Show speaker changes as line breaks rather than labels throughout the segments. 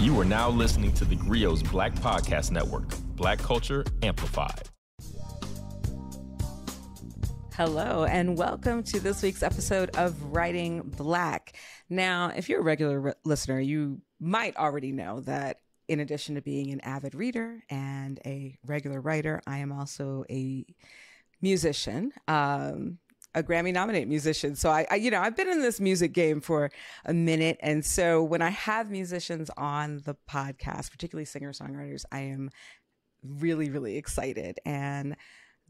You are now listening to the Grio's Black Podcast Network, Black Culture Amplified.
Hello, and welcome to this week's episode of Writing Black. Now, if you're a regular re- listener, you might already know that in addition to being an avid reader and a regular writer, I am also a musician. Um, a Grammy nominated musician. So I, I, you know, I've been in this music game for a minute. And so when I have musicians on the podcast, particularly singer songwriters, I am really, really excited. And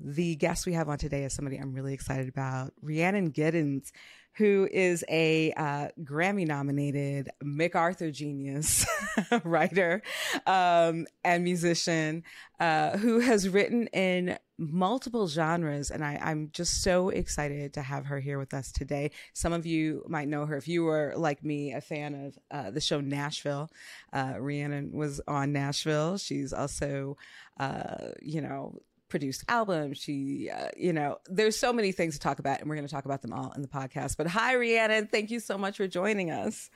the guest we have on today is somebody I'm really excited about, Rhiannon Giddens, who is a uh, Grammy nominated MacArthur genius writer um, and musician uh, who has written in multiple genres. And I, am just so excited to have her here with us today. Some of you might know her if you were like me, a fan of uh, the show Nashville. Uh, Rhiannon was on Nashville. She's also, uh, you know, produced albums. She, uh, you know, there's so many things to talk about, and we're going to talk about them all in the podcast. But hi, Rhiannon. Thank you so much for joining us.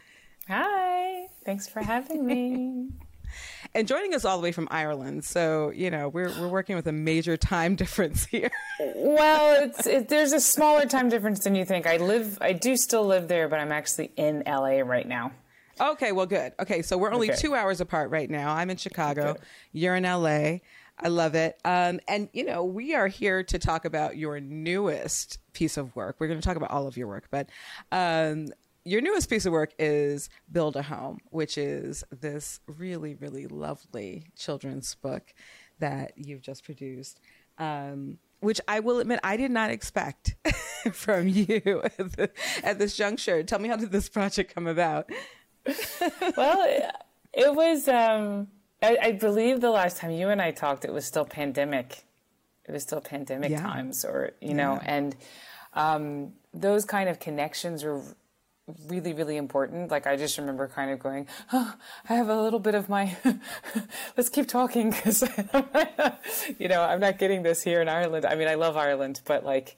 Hi. Thanks for having me.
and joining us all the way from Ireland. So, you know, we're, we're working with a major time difference here.
well, it's, it, there's a smaller time difference than you think. I live, I do still live there, but I'm actually in LA right now.
Okay, well, good. Okay, so we're only okay. two hours apart right now. I'm in Chicago. Okay. You're in LA. I love it. Um, and, you know, we are here to talk about your newest piece of work. We're going to talk about all of your work, but um, your newest piece of work is Build a Home, which is this really, really lovely children's book that you've just produced. Um, which I will admit I did not expect from you at, the, at, this juncture. Tell me how did this project come about?
well, it was. Um, I, I, believe the last time you and I talked, it was still pandemic. It was still pandemic yeah. times, or you know, yeah. and um, those kind of connections are really really important like i just remember kind of going oh, i have a little bit of my let's keep talking because you know i'm not getting this here in ireland i mean i love ireland but like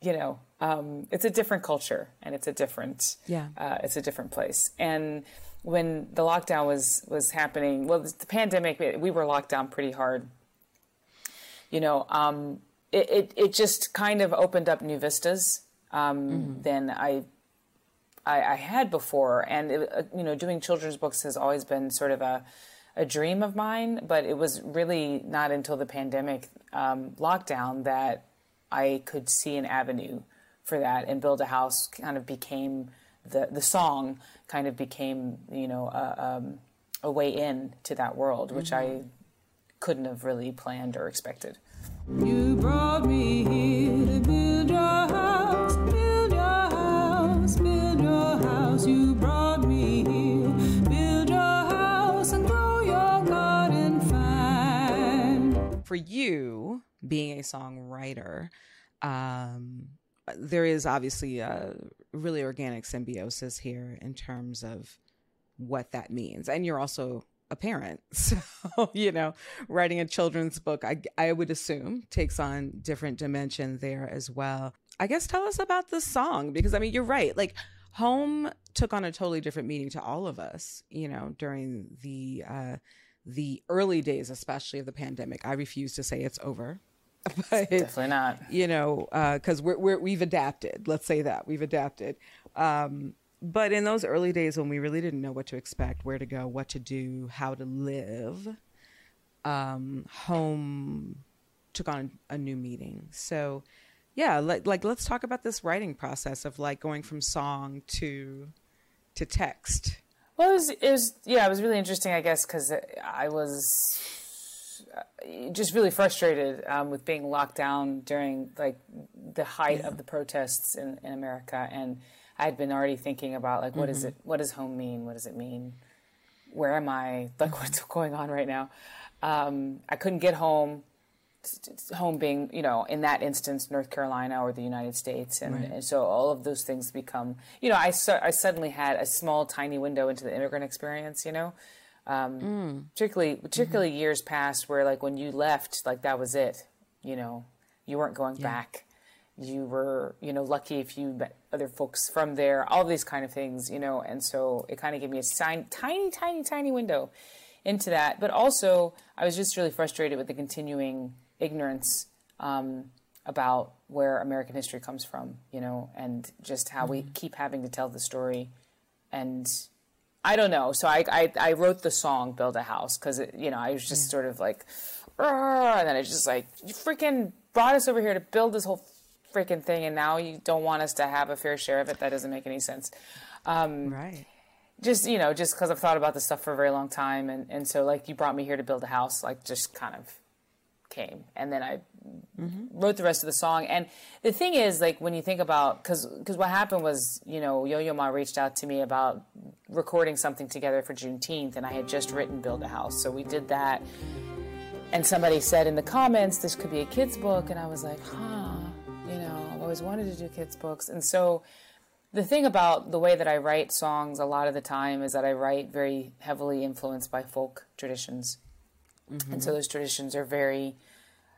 you know um, it's a different culture and it's a different yeah uh, it's a different place and when the lockdown was was happening well the pandemic we were locked down pretty hard you know um, it, it, it just kind of opened up new vistas um, mm-hmm. then i I, I had before, and it, uh, you know, doing children's books has always been sort of a a dream of mine. But it was really not until the pandemic um, lockdown that I could see an avenue for that, and build a house kind of became the the song kind of became you know a, um, a way in to that world, which mm-hmm. I couldn't have really planned or expected. You brought me here to build your house, build your house, build house, you brought me here. Build your house and grow your garden fine.
For you, being a songwriter, um, there is obviously a really organic symbiosis here in terms of what that means. And you're also a parent. So, you know, writing a children's book, I, I would assume takes on different dimension there as well. I guess tell us about the song because I mean, you're right. Like, home took on a totally different meaning to all of us, you know, during the uh, the early days, especially of the pandemic. I refuse to say it's over.
But, Definitely not.
You know, because uh, we're, we have adapted. Let's say that we've adapted. Um, but in those early days when we really didn't know what to expect, where to go, what to do, how to live, um, home took on a new meaning. So yeah like, like let's talk about this writing process of like going from song to to text
well it was, it was yeah it was really interesting i guess because i was just really frustrated um, with being locked down during like the height yeah. of the protests in, in america and i had been already thinking about like what mm-hmm. is it what does home mean what does it mean where am i like what's going on right now um, i couldn't get home home being, you know, in that instance, North Carolina or the United States. And, right. and so all of those things become, you know, I, su- I suddenly had a small, tiny window into the immigrant experience, you know. Um, mm. Particularly, particularly mm-hmm. years past where, like, when you left, like, that was it, you know, you weren't going yeah. back. you were, you know, lucky if you met other folks from there, all these kind of things, you know, and so it kind of gave me a sign, tiny, tiny, tiny window into that. But also, I was just really frustrated with the continuing ignorance um, about where American history comes from, you know, and just how mm-hmm. we keep having to tell the story. And I don't know. So I, I, I wrote the song "Build a House" because you know I was just yeah. sort of like, and then it's just like you freaking brought us over here to build this whole freaking thing, and now you don't want us to have a fair share of it. That doesn't make any sense.
Um, right.
Just you know, just because I've thought about this stuff for a very long time, and and so like you brought me here to build a house, like just kind of came, and then I mm-hmm. wrote the rest of the song. And the thing is, like when you think about, because because what happened was, you know, Yo Yo Ma reached out to me about recording something together for Juneteenth, and I had just written Build a House, so we did that. And somebody said in the comments, this could be a kid's book, and I was like, huh, you know, I've always wanted to do kids' books, and so. The thing about the way that I write songs a lot of the time is that I write very heavily influenced by folk traditions. Mm-hmm. And so those traditions are very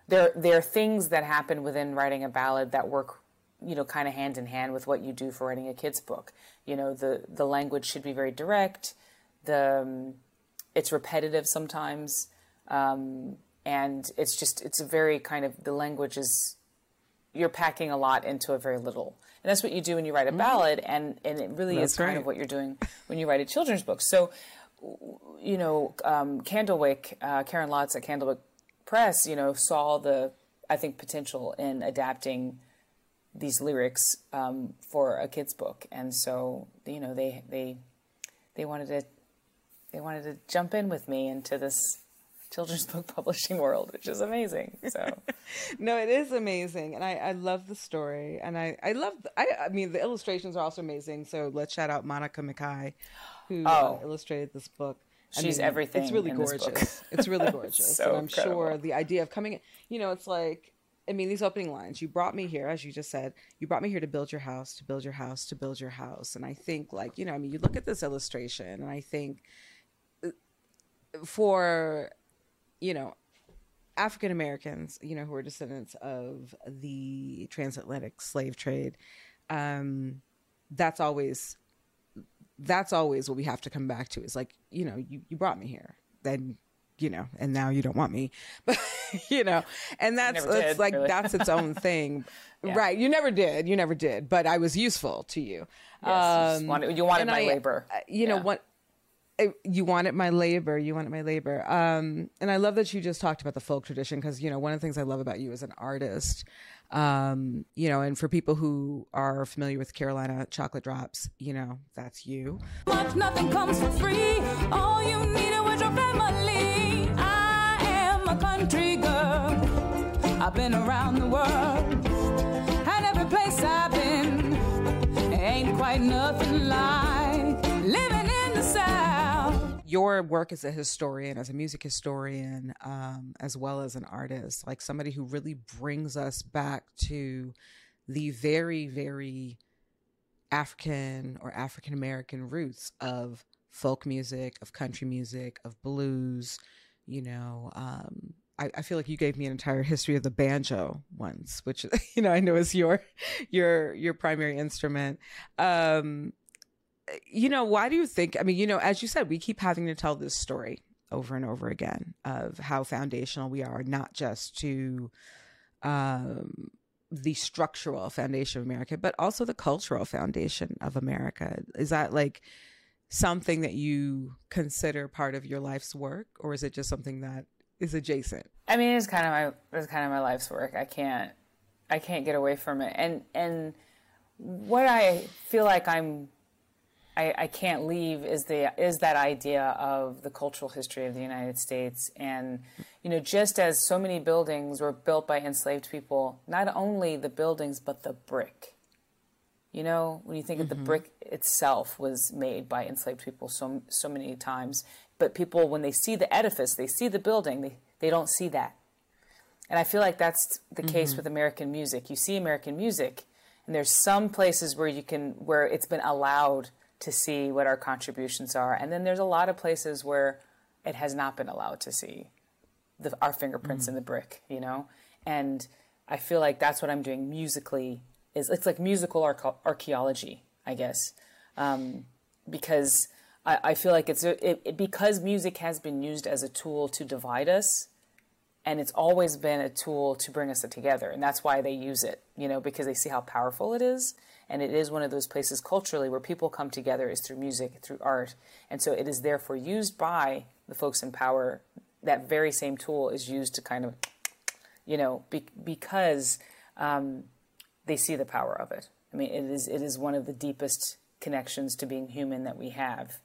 there there are things that happen within writing a ballad that work you know kind of hand in hand with what you do for writing a kids book you know the the language should be very direct the um, it's repetitive sometimes um, and it's just it's a very kind of the language is you're packing a lot into a very little and that's what you do when you write a mm-hmm. ballad and and it really that's is kind of what you're doing when you write a children's book so you know um, candlewick uh, karen lotz at candlewick press, you know, saw the I think potential in adapting these lyrics um, for a kids book, and so you know they they they wanted to they wanted to jump in with me into this children's book publishing world, which is amazing. So,
no, it is amazing, and I, I love the story, and I I love I I mean the illustrations are also amazing. So let's shout out Monica Mikai, who uh, oh. uh, illustrated this book.
She's I mean, everything.
It's really gorgeous. it's really gorgeous. so and I'm incredible. sure the idea of coming, you know, it's like, I mean, these opening lines, you brought me here, as you just said, you brought me here to build your house, to build your house, to build your house. And I think, like, you know, I mean, you look at this illustration, and I think uh, for, you know, African Americans, you know, who are descendants of the transatlantic slave trade, um, that's always that's always what we have to come back to is like you know you, you brought me here then you know and now you don't want me but you know and that's it's like really. that's its own thing yeah. right you never did you never did but i was useful to you
yes, um, you wanted, you wanted my I, labor
you know what you wanted my labor you wanted my labor um, and i love that you just talked about the folk tradition because you know one of the things i love about you as an artist um, you know, and for people who are familiar with Carolina chocolate drops, you know, that's you. Much nothing comes for free. All you need was your family. I am a country girl. I've been around the world. And every place I've been ain't quite nothing like living in the South your work as a historian, as a music historian, um, as well as an artist, like somebody who really brings us back to the very, very African or African American roots of folk music, of country music, of blues. You know, um, I, I, feel like you gave me an entire history of the banjo once, which you know I know is your your your primary instrument. Um, you know, why do you think? I mean, you know, as you said, we keep having to tell this story over and over again of how foundational we are, not just to um, the structural foundation of America, but also the cultural foundation of America. Is that like something that you consider part of your life's work, or is it just something that is adjacent?
I mean, it's kind of my it's kind of my life's work. I can't I can't get away from it, and and what I feel like I'm I, I, can't leave is the is that idea of the cultural history of the United States, and you know, just as so many buildings were built by enslaved people, not only the buildings but the brick. You know, when you think mm-hmm. of the mm-hmm. brick itself was made by enslaved people so so many times, but people when they see the edifice, they see the building, they they don't see that, and I feel like that's the mm-hmm. case with American music. You see American music, and there's some places where you can where it's been allowed to see what our contributions are. And then there's a lot of places where it has not been allowed to see the, our fingerprints mm. in the brick, you know? And I feel like that's what I'm doing musically. Is it's like musical archaeology, I guess, um, because I, I, feel like it's it, it, because music has been used as a tool to divide us, and it's always been a tool to bring us together, and that's why they use it. You know, because they see how powerful it is, and it is one of those places culturally where people come together is through music, through art, and so it is therefore used by the folks in power. That very same tool is used to kind of you know, be, because um, they see the power of it. I mean, it is it is one of the deepest connections to being human that we have,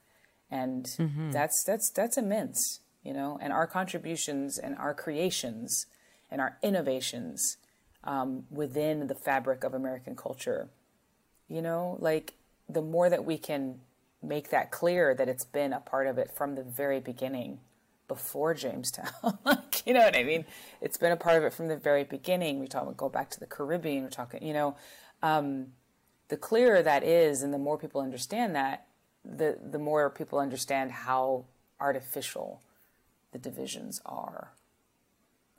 and mm-hmm. that's that's that's immense, you know. And our contributions and our creations and our innovations um, within the fabric of American culture, you know, like the more that we can make that clear that it's been a part of it from the very beginning before Jamestown. like, you know what I mean? It's been a part of it from the very beginning. We talk about go back to the Caribbean. We're talking, you know, um, the clearer that is, and the more people understand that, the the more people understand how artificial the divisions are.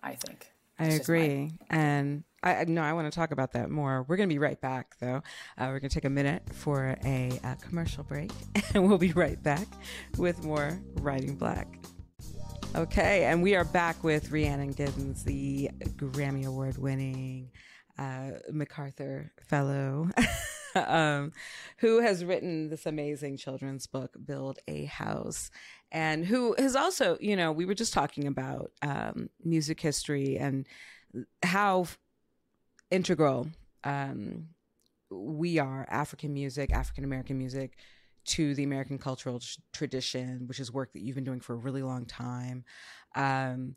I think.
I agree, and I no, I want to talk about that more. We're going to be right back, though. Uh, we're going to take a minute for a, a commercial break, and we'll be right back with more Writing Black. Okay, and we are back with Rhiannon Giddens, the Grammy Award winning uh, MacArthur Fellow, um, who has written this amazing children's book, Build a House, and who has also, you know, we were just talking about um, music history and how integral um, we are, African music, African American music to the American cultural tradition, which is work that you've been doing for a really long time. Um,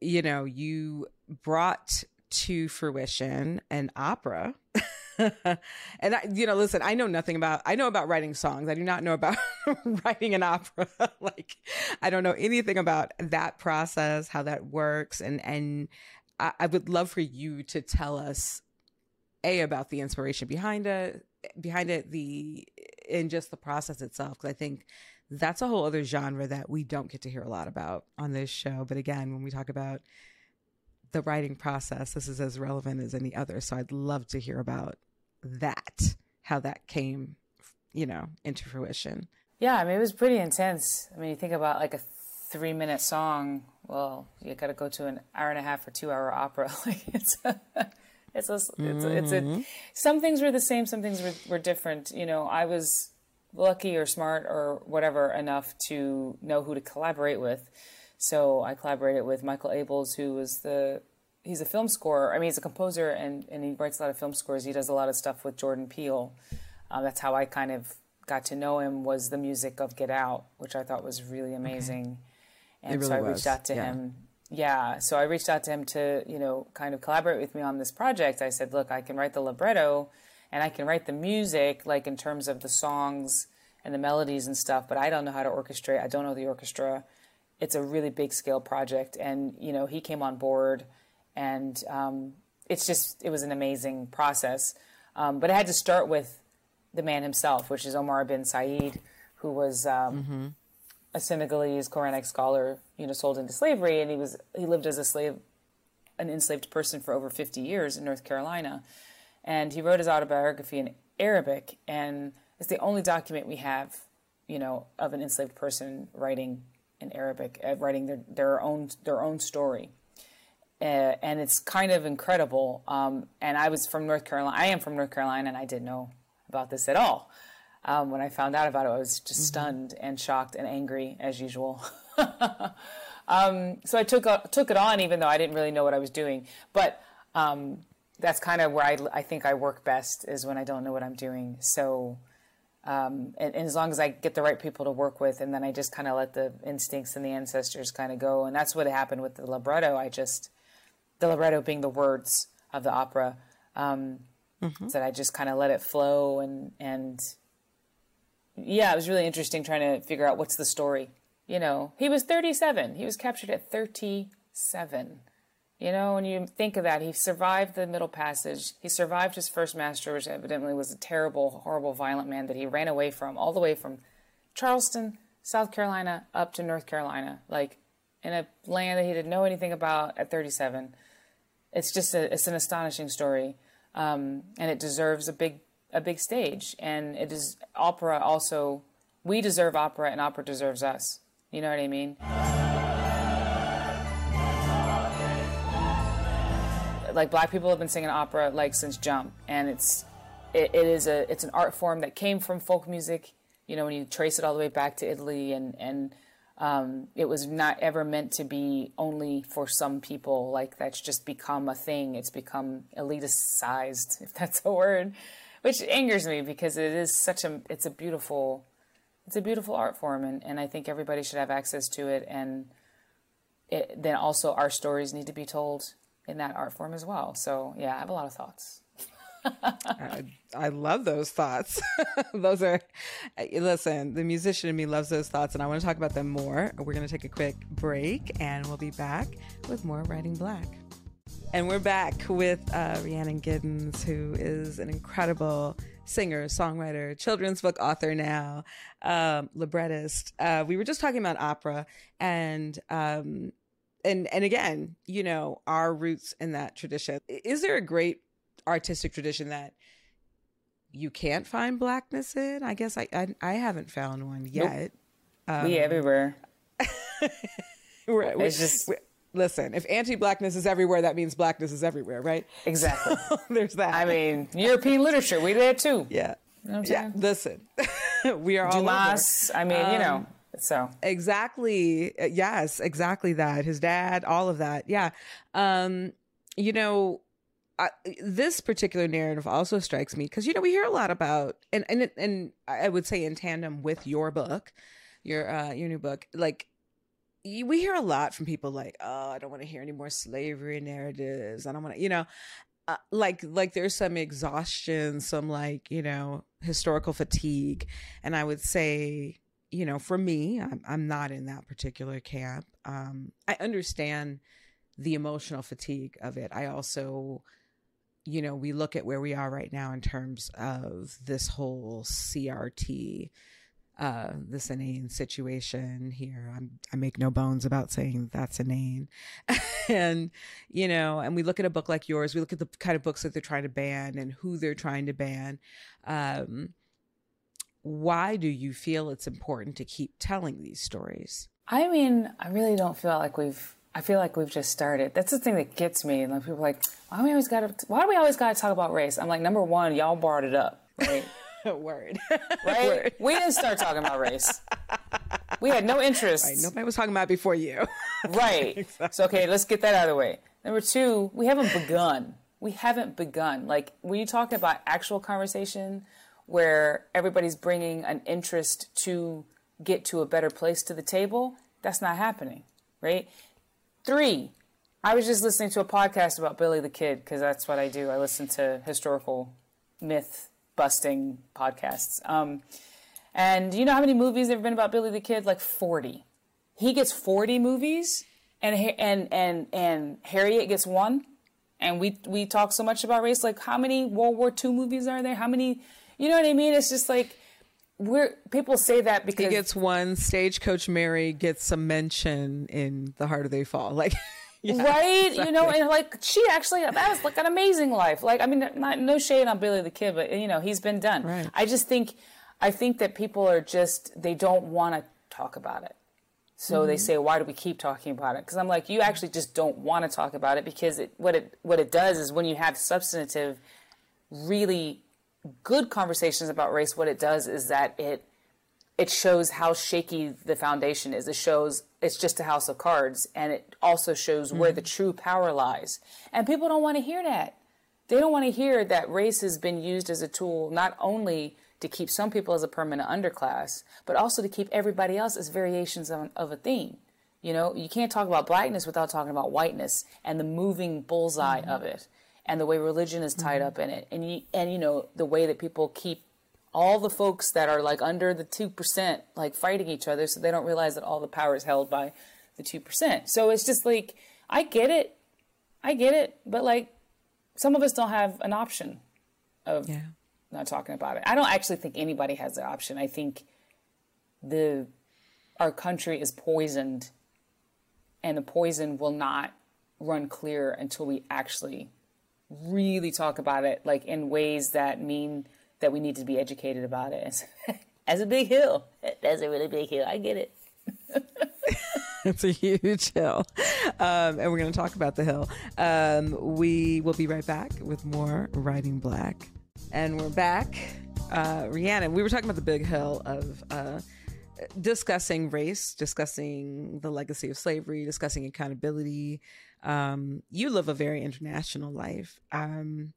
you know, you brought to fruition an opera. and I, you know, listen, I know nothing about, I know about writing songs. I do not know about writing an opera. like, I don't know anything about that process, how that works. And, and I, I would love for you to tell us a about the inspiration behind it, behind it, the in just the process itself. Because I think that's a whole other genre that we don't get to hear a lot about on this show. But again, when we talk about the writing process, this is as relevant as any other. So I'd love to hear about that, how that came, you know, into fruition.
Yeah, I mean, it was pretty intense. I mean, you think about like a three minute song. Well, you got to go to an hour and a half or two hour opera. like it's. It's a, it's, a, it's a, mm-hmm. some things were the same, some things were, were different. You know, I was lucky or smart or whatever enough to know who to collaborate with. So I collaborated with Michael Abels, who was the he's a film scorer. I mean, he's a composer and, and he writes a lot of film scores. He does a lot of stuff with Jordan Peele. Um, that's how I kind of got to know him was the music of Get Out, which I thought was really amazing. Okay. And really so I reached out to yeah. him yeah, so I reached out to him to, you know, kind of collaborate with me on this project. I said, look, I can write the libretto and I can write the music, like in terms of the songs and the melodies and stuff, but I don't know how to orchestrate. I don't know the orchestra. It's a really big scale project. And, you know, he came on board and um, it's just, it was an amazing process. Um, but I had to start with the man himself, which is Omar bin Said, who was um, mm-hmm a Senegalese Quranic scholar, you know, sold into slavery, and he was he lived as a slave, an enslaved person for over 50 years in North Carolina, and he wrote his autobiography in Arabic, and it's the only document we have, you know, of an enslaved person writing in Arabic, uh, writing their their own their own story. Uh, and it's kind of incredible. Um, and I was from North Carolina. I am from North Carolina, and I didn't know about this at all. Um, when I found out about it, I was just mm-hmm. stunned and shocked and angry as usual. um, so I took uh, took it on, even though I didn't really know what I was doing. But um, that's kind of where I, I think I work best is when I don't know what I'm doing. So, um, and, and, as long as I get the right people to work with, and then I just kind of let the instincts and the ancestors kind of go, and that's what happened with the libretto. I just the libretto being the words of the opera. Um, mm-hmm. That I just kind of let it flow and and yeah, it was really interesting trying to figure out what's the story. You know, he was 37. He was captured at 37. You know, when you think of that, he survived the Middle Passage. He survived his first master, which evidently was a terrible, horrible, violent man that he ran away from, all the way from Charleston, South Carolina, up to North Carolina, like in a land that he didn't know anything about at 37. It's just a, it's an astonishing story, um, and it deserves a big a big stage. And it is opera also. We deserve opera, and opera deserves us. You know what I mean? Like black people have been singing opera like since jump, and it's it, it is a it's an art form that came from folk music. You know, when you trace it all the way back to Italy and and um, it was not ever meant to be only for some people. Like that's just become a thing. It's become eliticized, if that's a word, which angers me because it is such a it's a beautiful it's a beautiful art form, and, and I think everybody should have access to it. And it, then also our stories need to be told in that art form as well. So yeah, I have a lot of thoughts.
I, I, love those thoughts. those are, listen, the musician in me loves those thoughts, and I want to talk about them more. We're going to take a quick break, and we'll be back with more Writing Black. And we're back with uh, Rhiannon Giddens, who is an incredible singer, songwriter, children's book author now, um, librettist. Uh, we were just talking about opera, and um, and and again, you know, our roots in that tradition. Is there a great artistic tradition that you can't find blackness in. I guess I I, I haven't found one yet.
Nope. Um, we everywhere.
we're, we're, it's just we're, listen. If anti-blackness is everywhere, that means blackness is everywhere, right?
Exactly.
There's that.
I mean, European literature, we there too.
Yeah. You know yeah. Listen, we are
Dumas,
all
over. I mean, um, you know. So
exactly, yes, exactly that. His dad, all of that, yeah. Um, you know, I, this particular narrative also strikes me because you know we hear a lot about and and and I would say in tandem with your book, your uh your new book, like we hear a lot from people like, oh, I don't want to hear any more slavery narratives. I don't want to, you know, uh, like like there's some exhaustion, some like you know historical fatigue, and I would say, you know, for me, I'm I'm not in that particular camp. Um, I understand the emotional fatigue of it. I also you know, we look at where we are right now in terms of this whole CRT, uh, this inane situation here. I'm, I make no bones about saying that's inane. and, you know, and we look at a book like yours, we look at the kind of books that they're trying to ban and who they're trying to ban. Um, why do you feel it's important to keep telling these stories?
I mean, I really don't feel like we've I feel like we've just started. That's the thing that gets me. Like people are like, why do we always got to? Why do we always got to talk about race? I'm like, number one, y'all brought it up, right?
Word.
Right?
Word.
We didn't start talking about race. We had no interest.
Right. Nobody was talking about before you.
right. Exactly. So okay, let's get that out of the way. Number two, we haven't begun. We haven't begun. Like when you talk about actual conversation, where everybody's bringing an interest to get to a better place to the table, that's not happening, right? Three, I was just listening to a podcast about Billy the Kid because that's what I do. I listen to historical myth busting podcasts. Um, and you know how many movies there have been about Billy the Kid? Like 40. He gets 40 movies and and and and Harriet gets one. And we we talk so much about race. Like how many World War II movies are there? How many? You know what I mean? It's just like we're people say that because
he gets one. Stagecoach Mary gets some mention in The Harder They Fall. Like.
Yeah, right, exactly. you know, and like she actually that was like an amazing life. Like, I mean, not no shade on Billy the Kid, but you know, he's been done.
Right.
I just think, I think that people are just they don't want to talk about it, so mm-hmm. they say, "Why do we keep talking about it?" Because I'm like, you actually just don't want to talk about it because it what it what it does is when you have substantive, really good conversations about race, what it does is that it it shows how shaky the foundation is. It shows it's just a house of cards, and it also shows mm-hmm. where the true power lies. And people don't want to hear that. They don't want to hear that race has been used as a tool not only to keep some people as a permanent underclass, but also to keep everybody else as variations of, of a theme. You know, you can't talk about blackness without talking about whiteness and the moving bullseye mm-hmm. of it and the way religion is tied mm-hmm. up in it, and you, and you know the way that people keep all the folks that are like under the two percent like fighting each other, so they don't realize that all the power is held by the two percent. So it's just like I get it, I get it, but like some of us don't have an option of yeah. not talking about it. I don't actually think anybody has the option. I think the our country is poisoned, and the poison will not run clear until we actually really talk about it, like in ways that mean that we need to be educated about it. As, as a big hill, that's a really big hill. I get it.
it's a huge hill. Um, and we're going to talk about the hill. Um, we will be right back with more Writing Black. And we're back. Uh, Rhiannon, we were talking about the big hill of uh, discussing race, discussing the legacy of slavery, discussing accountability. Um, you live a very international life. Um,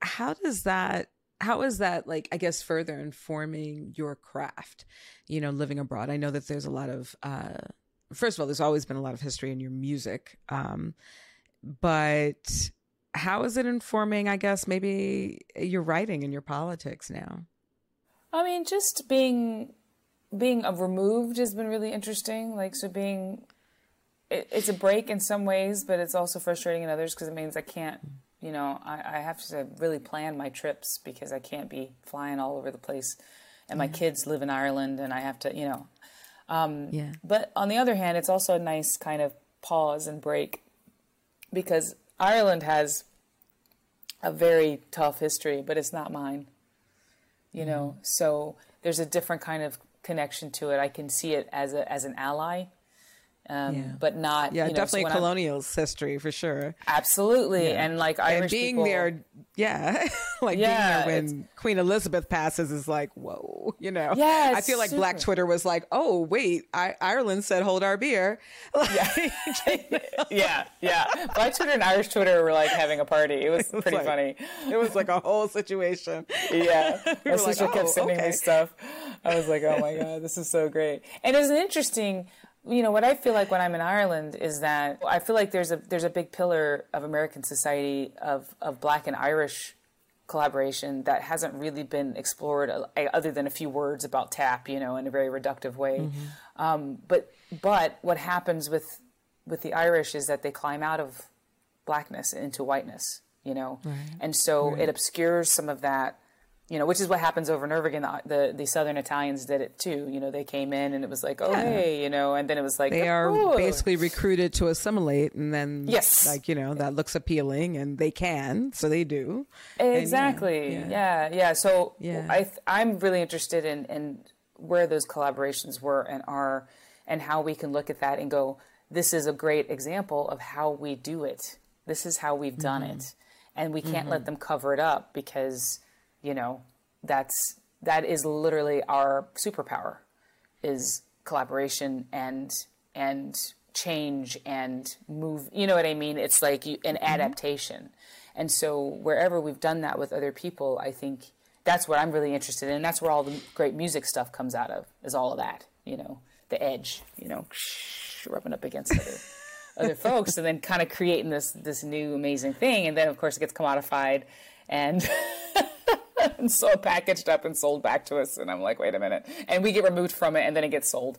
how does that how is that like i guess further informing your craft you know living abroad? I know that there's a lot of uh first of all there's always been a lot of history in your music um but how is it informing i guess maybe your writing and your politics now?
I mean just being being removed has been really interesting. Like so being it, it's a break in some ways but it's also frustrating in others because it means i can't you know, I, I, have to really plan my trips because I can't be flying all over the place. And my kids live in Ireland and I have to, you know. Um, yeah. But on the other hand, it's also a nice kind of pause and break because Ireland has a very tough history, but it's not mine. You mm know, so there's a different kind of connection to it. I can see it as a as an ally um, yeah. but not
yeah you know, definitely so colonial history for sure.
Absolutely. Yeah. and like Irish
and being
people,
there yeah. Like yeah, being there when Queen Elizabeth passes is like whoa you know? Yeah I feel like super. Black Twitter was like oh wait I, Ireland said hold our beer.
Yeah. yeah yeah. Black Twitter and Irish Twitter were like having a party. It was, it was pretty
like,
funny.
it was like a whole situation.
Yeah. We my sister like, oh, kept sending okay. me stuff. I was like oh my god this is so great. And it was an interesting you know what I feel like when I'm in Ireland is that I feel like there's a there's a big pillar of American society of of Black and Irish collaboration that hasn't really been explored uh, other than a few words about tap, you know, in a very reductive way. Mm-hmm. Um, but but what happens with with the Irish is that they climb out of blackness into whiteness, you know, right. and so right. it obscures some of that you know, which is what happens over and over again. The, the, the Southern Italians did it too. You know, they came in and it was like, oh yeah. hey, you know, and then it was like
they are oh. basically recruited to assimilate, and then
yes,
like you know, that looks appealing, and they can, so they do.
Exactly. Yeah, yeah, yeah, yeah. So yeah. I I'm really interested in in where those collaborations were and are, and how we can look at that and go, this is a great example of how we do it. This is how we've done mm-hmm. it, and we can't mm-hmm. let them cover it up because you know that's that is literally our superpower is collaboration and and change and move you know what i mean it's like you, an mm-hmm. adaptation and so wherever we've done that with other people i think that's what i'm really interested in that's where all the great music stuff comes out of is all of that you know the edge you know rubbing up against other other folks and then kind of creating this this new amazing thing and then of course it gets commodified and and so packaged up and sold back to us. And I'm like, wait a minute. And we get removed from it and then it gets sold,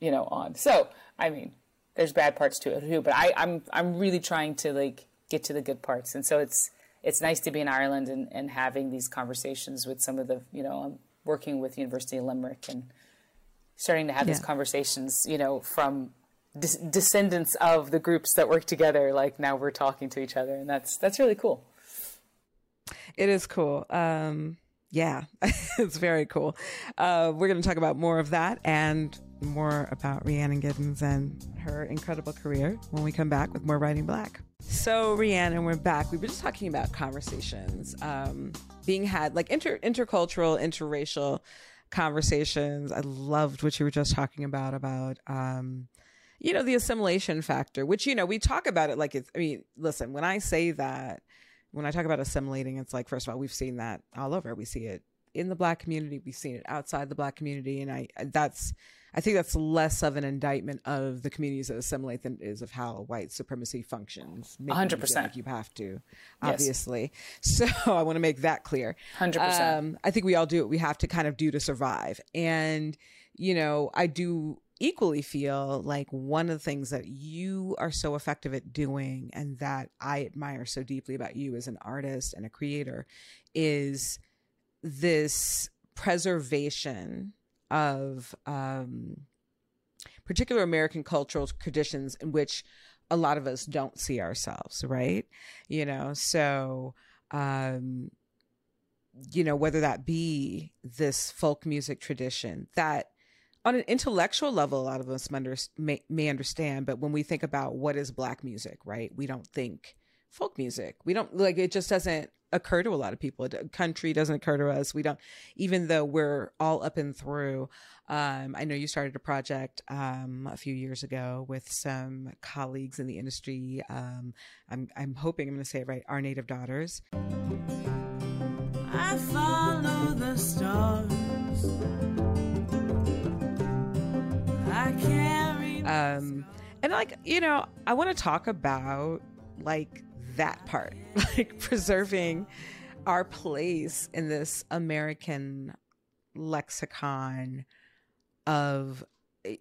you know, on. So, I mean, there's bad parts to it too, but I, I'm, I'm really trying to like get to the good parts. And so it's, it's nice to be in Ireland and, and having these conversations with some of the, you know, I'm working with University of Limerick and starting to have yeah. these conversations, you know, from descendants of the groups that work together. Like now we're talking to each other and that's, that's really cool.
It is cool. Um, yeah, it's very cool. Uh, we're going to talk about more of that and more about Rhiannon Giddens and her incredible career when we come back with more Writing Black. So, Rhiannon, we're back. We were just talking about conversations um, being had, like inter- intercultural, interracial conversations. I loved what you were just talking about, about, um, you know, the assimilation factor, which, you know, we talk about it like it's, I mean, listen, when I say that, when I talk about assimilating, it's like, first of all, we've seen that all over. We see it in the black community, we've seen it outside the black community. And I, that's, I think that's less of an indictment of the communities that assimilate than it is of how white supremacy functions.
100%.
Like you have to, obviously. Yes. So I want to make that clear.
100%. Um,
I think we all do what we have to kind of do to survive. And, you know, I do equally feel like one of the things that you are so effective at doing and that I admire so deeply about you as an artist and a creator is this preservation of um, particular American cultural traditions in which a lot of us don't see ourselves, right? You know, so um you know, whether that be this folk music tradition that on an intellectual level, a lot of us may, understand, but when we think about what is black music, right, we don't think folk music. We don't like it, just doesn't occur to a lot of people. Country doesn't occur to us. We don't, even though we're all up and through. Um, I know you started a project um, a few years ago with some colleagues in the industry. Um, I'm, I'm hoping I'm going to say it right. Our Native Daughters. I follow the stars. Um, and like you know, I want to talk about like that part, like preserving our place in this American lexicon of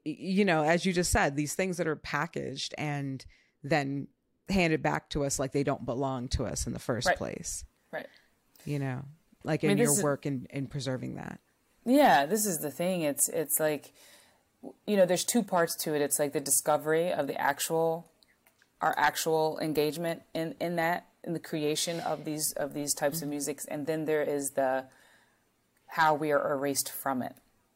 you know, as you just said, these things that are packaged and then handed back to us like they don't belong to us in the first
right.
place.
Right.
You know like in I mean, your work in, in preserving that
yeah this is the thing it's it's like you know there's two parts to it. It's like the discovery of the actual our actual engagement in in that in the creation of these of these types mm-hmm. of musics. And then there is the how we are erased from it.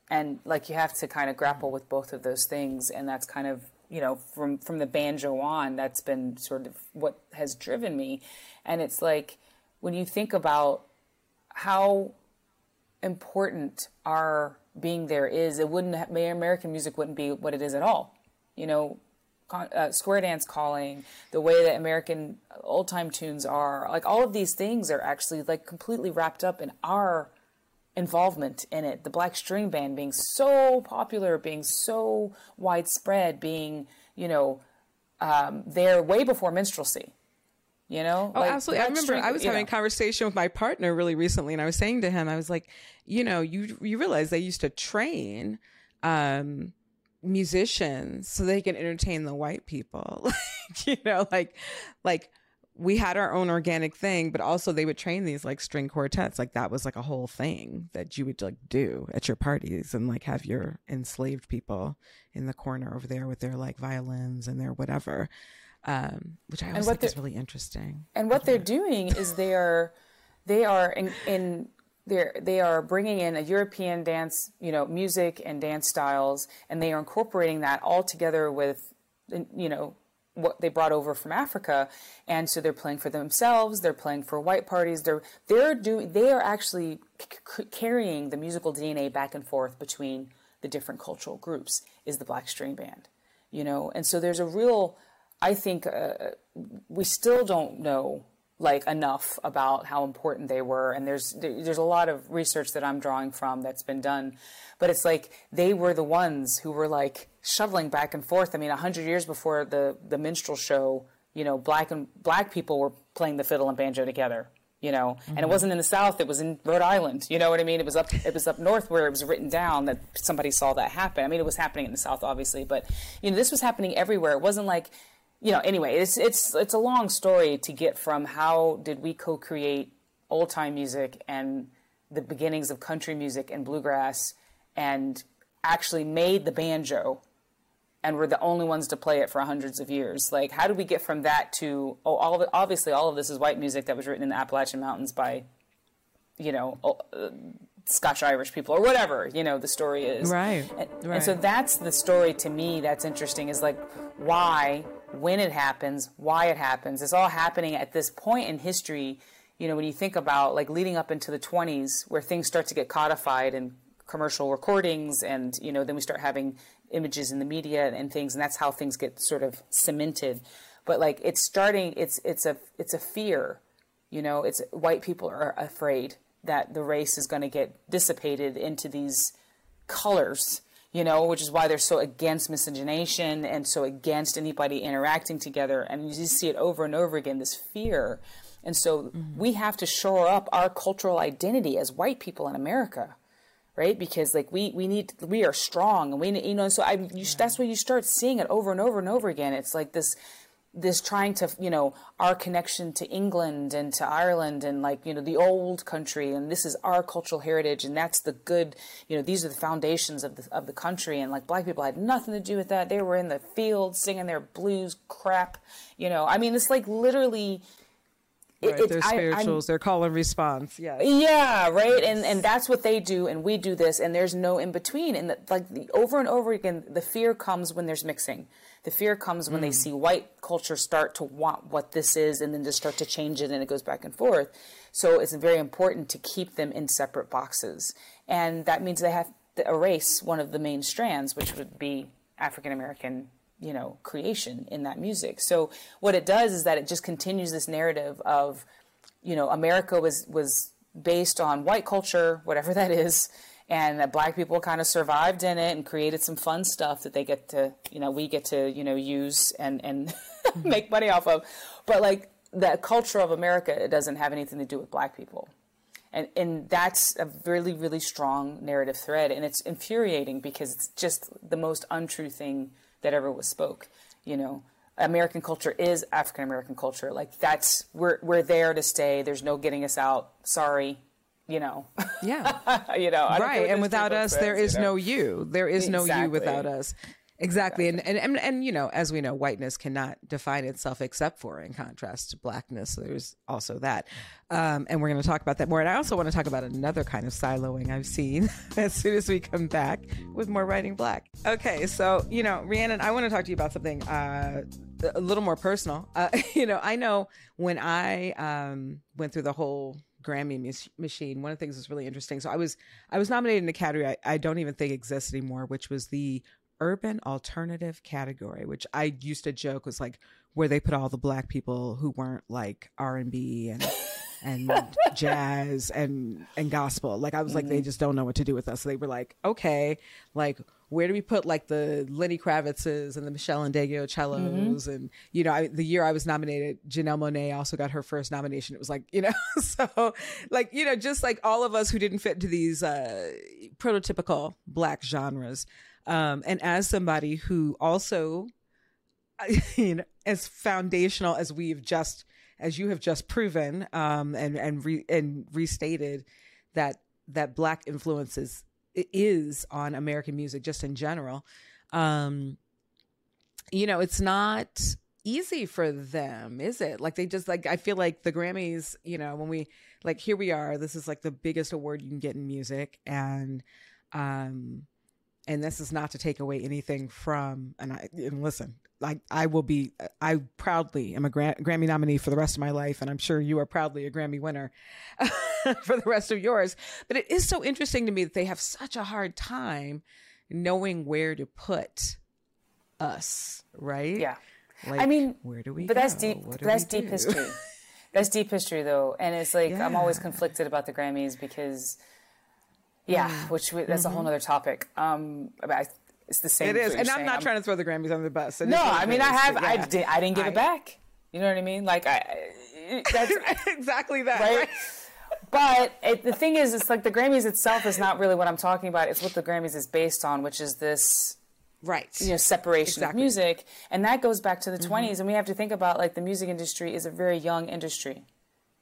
And like you have to kind of grapple with both of those things. And that's kind of you know from from the banjo on that's been sort of what has driven me. And it's like when you think about how important our being there is, it wouldn't American music wouldn't be what it is at all. You know, uh, square dance calling, the way that American old time tunes are, like all of these things are actually like completely wrapped up in our involvement in it. The Black String Band being so popular, being so widespread, being you know um, there way before minstrelsy you know?
Oh like, absolutely. I remember i was having know. a conversation with my partner really recently and i was saying to him i was like you know you you realize they used to train um musicians so they can entertain the white people. Like you know like like we had our own organic thing but also they would train these like string quartets. Like that was like a whole thing that you would like do at your parties and like have your enslaved people in the corner over there with their like violins and their whatever um, which I always think is really interesting.
And what they're doing is they are they are in, in they're they are bringing in a European dance, you know, music and dance styles, and they are incorporating that all together with, you know, what they brought over from Africa, and so they're playing for themselves. They're playing for white parties. They're they're doing they are actually c- carrying the musical DNA back and forth between the different cultural groups. Is the Black String Band, you know, and so there's a real I think uh, we still don't know like enough about how important they were and there's there's a lot of research that I'm drawing from that's been done but it's like they were the ones who were like shoveling back and forth I mean 100 years before the the minstrel show you know black and black people were playing the fiddle and banjo together you know mm-hmm. and it mm-hmm. wasn't in the south it was in Rhode Island you know what I mean it was up it was up north where it was written down that somebody saw that happen I mean it was happening in the south obviously but you know this was happening everywhere it wasn't like you know, anyway, it's it's it's a long story to get from how did we co-create old time music and the beginnings of country music and bluegrass and actually made the banjo and we're the only ones to play it for hundreds of years. Like, how did we get from that to oh, all of obviously all of this is white music that was written in the Appalachian Mountains by, you know, Scotch Irish people or whatever you know the story is.
Right.
And,
right.
and so that's the story to me that's interesting is like why when it happens, why it happens. It's all happening at this point in history. You know, when you think about like leading up into the 20s, where things start to get codified and commercial recordings, and you know, then we start having images in the media and things, and that's how things get sort of cemented. But like, it's starting. It's it's a it's a fear. You know, it's white people are afraid that the race is going to get dissipated into these colors you know, which is why they're so against miscegenation and so against anybody interacting together. And you just see it over and over again, this fear. And so mm-hmm. we have to shore up our cultural identity as white people in America, right? Because like we we need we are strong and we you know so I you, that's where you start seeing it over and over and over again. It's like this this trying to you know our connection to England and to Ireland and like you know the old country and this is our cultural heritage and that's the good you know these are the foundations of the of the country and like black people had nothing to do with that they were in the field singing their blues crap you know I mean it's like literally
Right, it, they're spirituals. I, they're call and response. Yeah.
Yeah. Right. Yes. And and that's what they do, and we do this, and there's no in between. And the, like the, over and over again, the fear comes when there's mixing. The fear comes when mm. they see white culture start to want what this is, and then just start to change it, and it goes back and forth. So it's very important to keep them in separate boxes, and that means they have to erase one of the main strands, which would be African American you know creation in that music so what it does is that it just continues this narrative of you know america was was based on white culture whatever that is and that black people kind of survived in it and created some fun stuff that they get to you know we get to you know use and and mm-hmm. make money off of but like the culture of america it doesn't have anything to do with black people and and that's a really really strong narrative thread and it's infuriating because it's just the most untrue thing that ever was spoke. You know, American culture is African American culture. Like that's we're we're there to stay. There's no getting us out. Sorry, you know.
Yeah.
you know.
right. And without us, friends, there is you know? no you. There is exactly. no you without us. Exactly. And, and, and, and, you know, as we know, whiteness cannot define itself except for in contrast to blackness. So there's also that. Um, and we're going to talk about that more. And I also want to talk about another kind of siloing I've seen as soon as we come back with more writing black. Okay. So, you know, Rhiannon, I want to talk to you about something, uh, a little more personal. Uh, you know, I know when I, um, went through the whole Grammy machine. One of the things that's really interesting. So I was I was nominated in a category I, I, don't even think exists anymore, which was the urban alternative category, which I used to joke was like where they put all the black people who weren't like R and B and and jazz and and gospel. Like I was like, mm-hmm. they just don't know what to do with us. So they were like, okay, like where do we put like the Lenny Kravitzes and the Meshell Ndegeocellos mm-hmm. and you know I, the year I was nominated, Janelle Monáe also got her first nomination. It was like you know so like you know just like all of us who didn't fit into these uh, prototypical black genres. Um, and as somebody who also, you know, as foundational as we've just, as you have just proven, um, and and re, and restated that that black influences is on American music just in general. Um, you know, it's not easy for them, is it? Like they just like I feel like the Grammys, you know, when we like here we are, this is like the biggest award you can get in music and um and this is not to take away anything from and I and listen I I will be I proudly am a Gra- Grammy nominee for the rest of my life and I'm sure you are proudly a Grammy winner for the rest of yours but it is so interesting to me that they have such a hard time knowing where to put us right
yeah
like,
I mean
where do we
but
go?
that's deep that's deep history that's deep history though and it's like yeah. I'm always conflicted about the Grammys because yeah, mm. which we, that's mm-hmm. a whole mm-hmm. other topic. Um, I, it's the same.
It is, and I'm not I'm, trying to throw the Grammys under the bus.
no, I mean I have. Yeah. I did. I didn't give I, it back. You know what I mean? Like I.
That's exactly that. Right. right?
But it, the thing is, it's like the Grammys itself is not really what I'm talking about. It's what the Grammys is based on, which is this
right
you know separation exactly. of music and that goes back to the mm-hmm. 20s and we have to think about like the music industry is a very young industry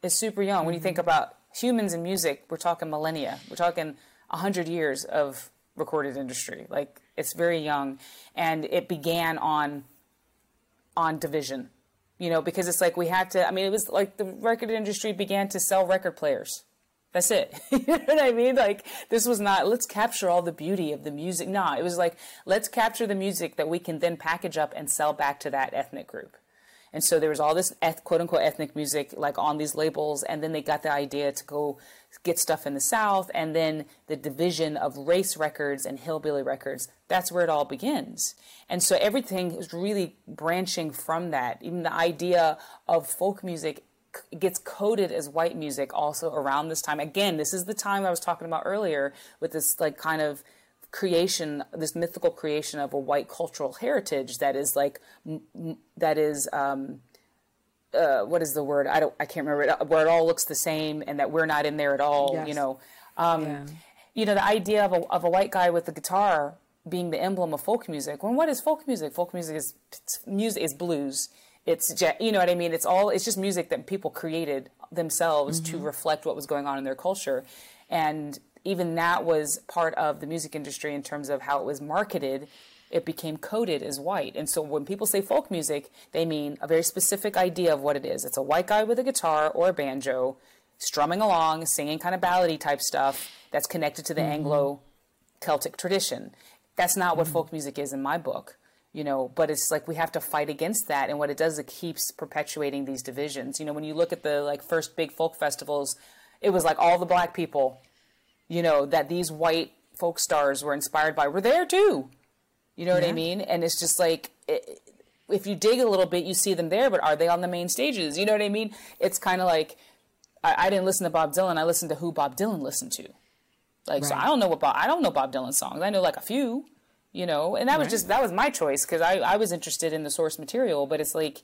it's super young mm-hmm. when you think mm-hmm. about humans and music we're talking millennia we're talking 100 years of recorded industry. Like it's very young and it began on on division. You know, because it's like we had to I mean it was like the record industry began to sell record players. That's it. you know what I mean? Like this was not let's capture all the beauty of the music. Nah, it was like let's capture the music that we can then package up and sell back to that ethnic group. And so there was all this eth- quote unquote ethnic music like on these labels, and then they got the idea to go get stuff in the South, and then the division of race records and hillbilly records. That's where it all begins. And so everything is really branching from that. Even the idea of folk music gets coded as white music also around this time. Again, this is the time I was talking about earlier with this like kind of creation, this mythical creation of a white cultural heritage that is like that is um, uh, what is the word? I don't, I can't remember it, where it all looks the same and that we're not in there at all. Yes. You know, um, yeah. you know the idea of a of a white guy with a guitar being the emblem of folk music. When what is folk music? Folk music is music is blues It's you know what I mean. It's all it's just music that people created themselves mm-hmm. to reflect what was going on in their culture, and even that was part of the music industry in terms of how it was marketed. It became coded as white, and so when people say folk music, they mean a very specific idea of what it is. It's a white guy with a guitar or a banjo, strumming along, singing kind of ballady type stuff that's connected to the mm-hmm. Anglo Celtic tradition. That's not what mm-hmm. folk music is in my book you know but it's like we have to fight against that and what it does it keeps perpetuating these divisions you know when you look at the like first big folk festivals it was like all the black people you know that these white folk stars were inspired by were there too you know what i mean? And it's just like it, if you dig a little bit you see them there but are they on the main stages? You know what i mean? It's kind of like I, I, didn't listen to bob dylan. I listened to who bob dylan listened to. Like right. so i don't know what bob i don't know bob dylan songs. I know like a few you know? And that was just that was my choice because I, I was interested in the source material but it's like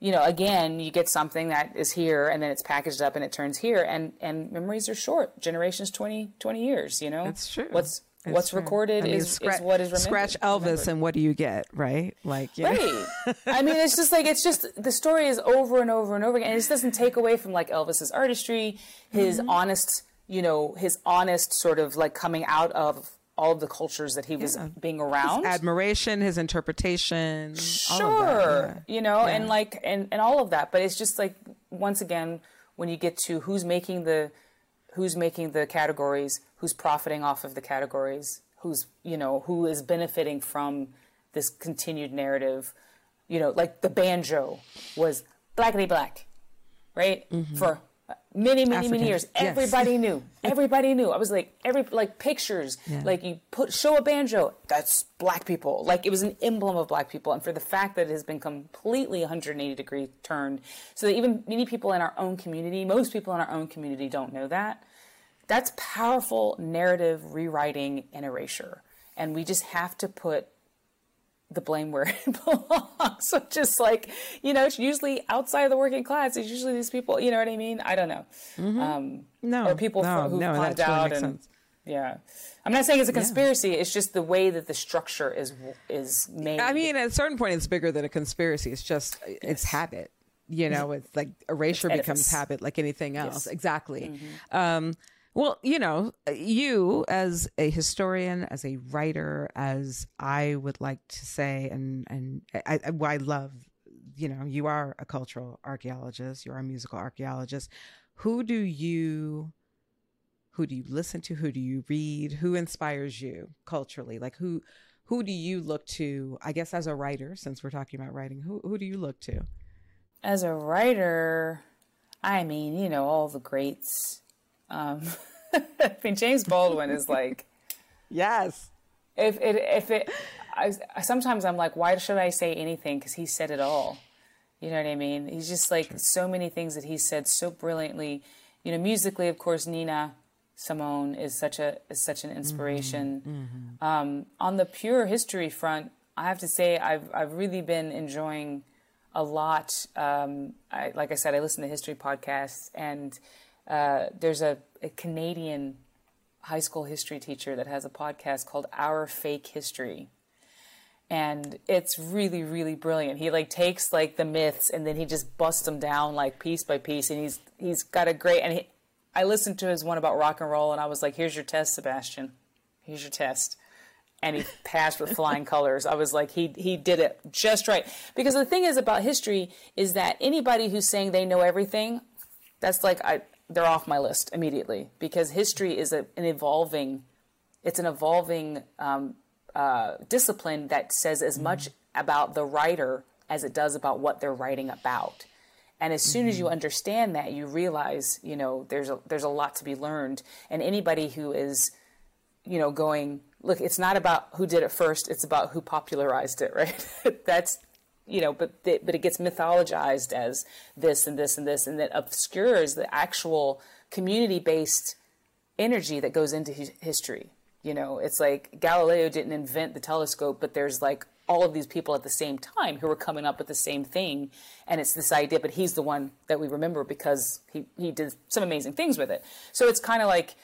you know again you get something that is here and then it's packaged up and it turns here and and memories are short. Generations 20 20 years you know?
It's true.
What's it's what's true. recorded I mean, is, scratch, is what is remembered.
Scratch Elvis remembered. and what do you get, right? Like,
yeah. right. I mean, it's just like it's just the story is over and over and over again, and it doesn't take away from like Elvis's artistry, his mm-hmm. honest, you know, his honest sort of like coming out of all of the cultures that he was yeah. being around.
His admiration, his interpretation.
Sure. Yeah. You know, yeah. and like and, and all of that. But it's just like once again, when you get to who's making the who's making the categories, who's profiting off of the categories, who's you know, who is benefiting from this continued narrative. You know, like the banjo was blackity black, right? Mm-hmm. For many many many years. Everybody knew. Everybody knew. I was like every like pictures. Yeah. like you put show a banjo. That's black people. Like it was an emblem of black people. And for the fact that it has been completely 180 degree turned so that even many people in our own community most people in our own community don't know that that's powerful narrative rewriting and erasure. And we just have to put the blame where it belongs. So just like, you know, it's usually outside of the working class. It's usually these people, you know what I mean? I don't know.
Mm-hmm. Um, no.
Or people
no,
who
no,
climbed out and, sense. yeah. I'm not saying it's a conspiracy. Yeah. It's just the way that the structure is, is made.
I mean, at a certain point, it's bigger than a conspiracy. It's just, yes. it's habit. You know, it's like erasure it's becomes habit like anything else. Yes. Exactly. Mm-hmm. Um, well, you know, uh, you as a historian, as a writer, as I would like to say, and and I, I, love, you know, you are a cultural archaeologist, you are a musical archaeologist. Who do you, who do you listen to? Who do you read? Who inspires you culturally? Like who, who do you look to? I guess as a writer, since we're talking about writing, who who do you look to?
As a writer, I mean, you know, all the greats. Um, I mean, James Baldwin is like,
yes.
If it, if it, I, sometimes I'm like, why should I say anything? Because he said it all. You know what I mean? He's just like sure. so many things that he said so brilliantly. You know, musically, of course, Nina Simone is such a is such an inspiration. Mm-hmm. Mm-hmm. Um, on the pure history front, I have to say I've I've really been enjoying a lot. Um, I, like I said, I listen to history podcasts, and uh, there's a, a, Canadian high school history teacher that has a podcast called Our Fake History. And it's really, really brilliant. He like takes like the myths and then he just busts them down like piece by piece. And he's he's got a great. And he, I listened to his one about rock and roll, and I was like, "Here's your test, Sebastian. Here's your test." and he passed with flying colors. I was like, he he did it just right. Because the thing is about history is that anybody who's saying they know everything, that's like I they're off my list immediately because history is a, an evolving it's an evolving um, uh, discipline that says as mm-hmm. much about the writer as it does about what they're writing about and as soon mm-hmm. as you mm-hmm. understand that you realize you know there's a there's a lot to be learned and anybody who is you know going look it's not about who did it first it's about who popularized it right that's you know, but but it gets mythologized as this and this and this, and that obscures the actual community based energy that goes into history. You know, it's like Galileo didn't invent the telescope, but there's like all of these people at the same time who were coming up with the same thing, and it's this idea. But he's the one that we remember because he he did some amazing things with it. So it's kind of like,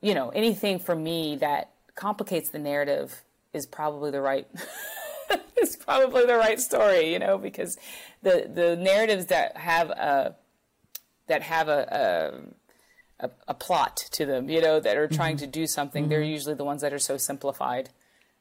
you know, anything for me that complicates the narrative is probably the right is probably the right story, you know, because the the narratives that have a that have a, a, a plot to them, you know, that are trying mm-hmm. to do something, mm-hmm. they're usually the ones that are so simplified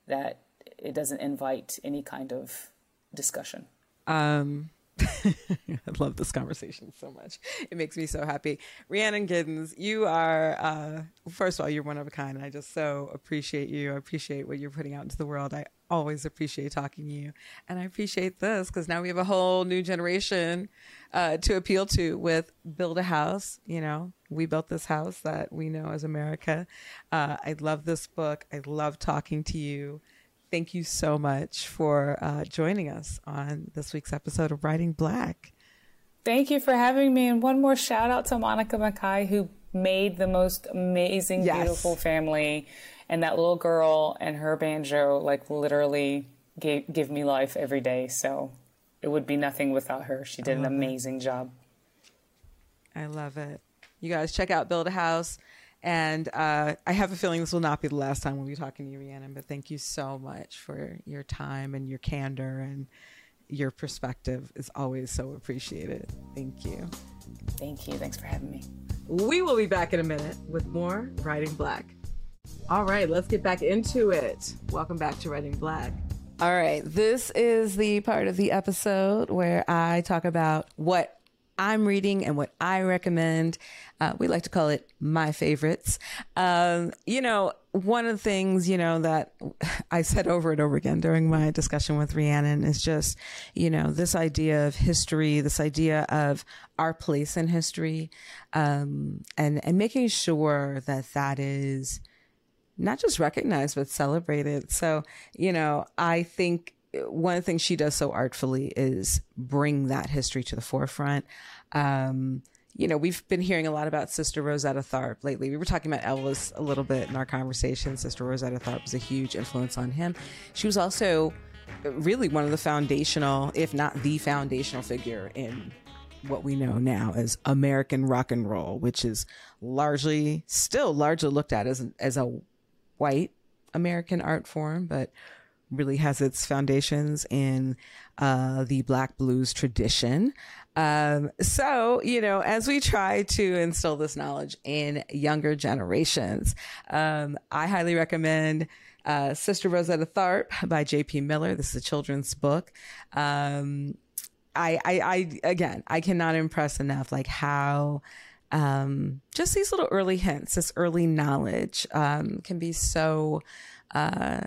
that it doesn't invite any kind of discussion.
Um, I love this conversation so much. It makes me so happy. Rhiannon Giddens, you are, uh, first of all, you're one of a kind. I just so appreciate you. I appreciate what you're putting out into the world. I always appreciate talking to you. And I appreciate this because now we have a whole new generation uh, to appeal to with Build a House. You know, we built this house that we know as America. Uh, I love this book. I love talking to you thank you so much for uh, joining us on this week's episode of Writing Black.
Thank you for having me. And one more shout out to Monica Mikai, who made the most amazing, yes. beautiful family. And that little girl and her banjo, like, literally gave, give me life every day. So it would be nothing without her. She did an amazing it. job.
I love it. You guys check out Build a House. And uh, I have a feeling this will not be the last time we'll be talking to you, Rhiannon, but thank you so much for your time and your candor and your perspective is always so appreciated. Thank you.
Thank you. Thanks for having me.
We will be back in a minute with more Writing Black. All right, let's get back into it. Welcome back to Writing Black. All right, this is the part of the episode where I talk about what I'm reading and what I recommend. Uh, we like to call it my favorites. Um, you know, one of the things, you know, that I said over and over again during my discussion with Rhiannon is just, you know, this idea of history, this idea of our place in history, um, and, and making sure that that is not just recognized, but celebrated. So, you know, I think one of the things she does so artfully is bring that history to the forefront. Um, you know, we've been hearing a lot about Sister Rosetta Tharpe lately. We were talking about Elvis a little bit in our conversation. Sister Rosetta Tharpe was a huge influence on him. She was also really one of the foundational, if not the foundational figure in what we know now as American rock and roll, which is largely, still largely looked at as, as a white American art form, but really has its foundations in uh, the Black blues tradition. Um, so, you know, as we try to instill this knowledge in younger generations, um, I highly recommend uh, Sister Rosetta Tharpe by J.P. Miller. This is a children's book. Um, I, I, I, again, I cannot impress enough like how um, just these little early hints, this early knowledge um, can be so uh,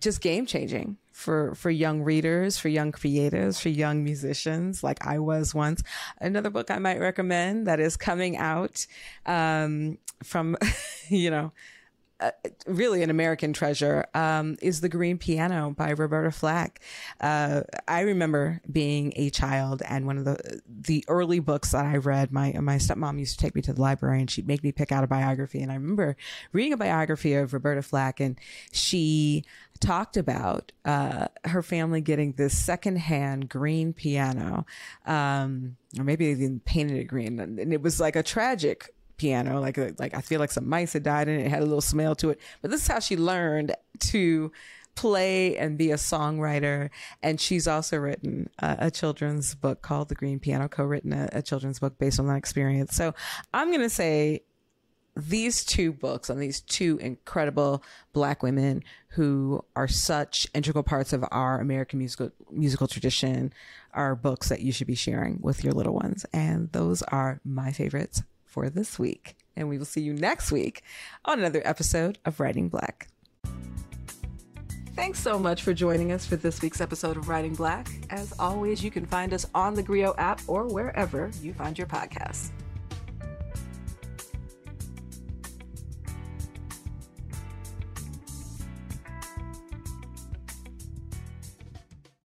just game changing for for young readers, for young creatives, for young musicians, like I was once. Another book I might recommend that is coming out um, from, you know, uh, really an American treasure um, is The Green Piano by Roberta Flack. Uh, I remember being a child and one of the the early books that I read, my my stepmom used to take me to the library and she'd make me pick out a biography. And I remember reading a biography of Roberta Flack and she talked about uh, her family getting this secondhand green piano, um, or maybe even painted it green, and it was like a tragic piano. Like like I feel like some mice had died in it. it had a little smell to it. But this is how she learned to play and be a songwriter. And she's also written a, children's book called The Green Piano, co-written a, a children's book based on that experience. So I'm going to say these two books on these two incredible black women who are such integral parts of our American musical musical tradition are books that you should be sharing with your little ones. And those are my favorites for this week. And we will see you next week on another episode of Writing Black. Thanks so much for joining us for this week's episode of Writing Black. As always, you can find us on the Grio app or wherever you find your podcasts.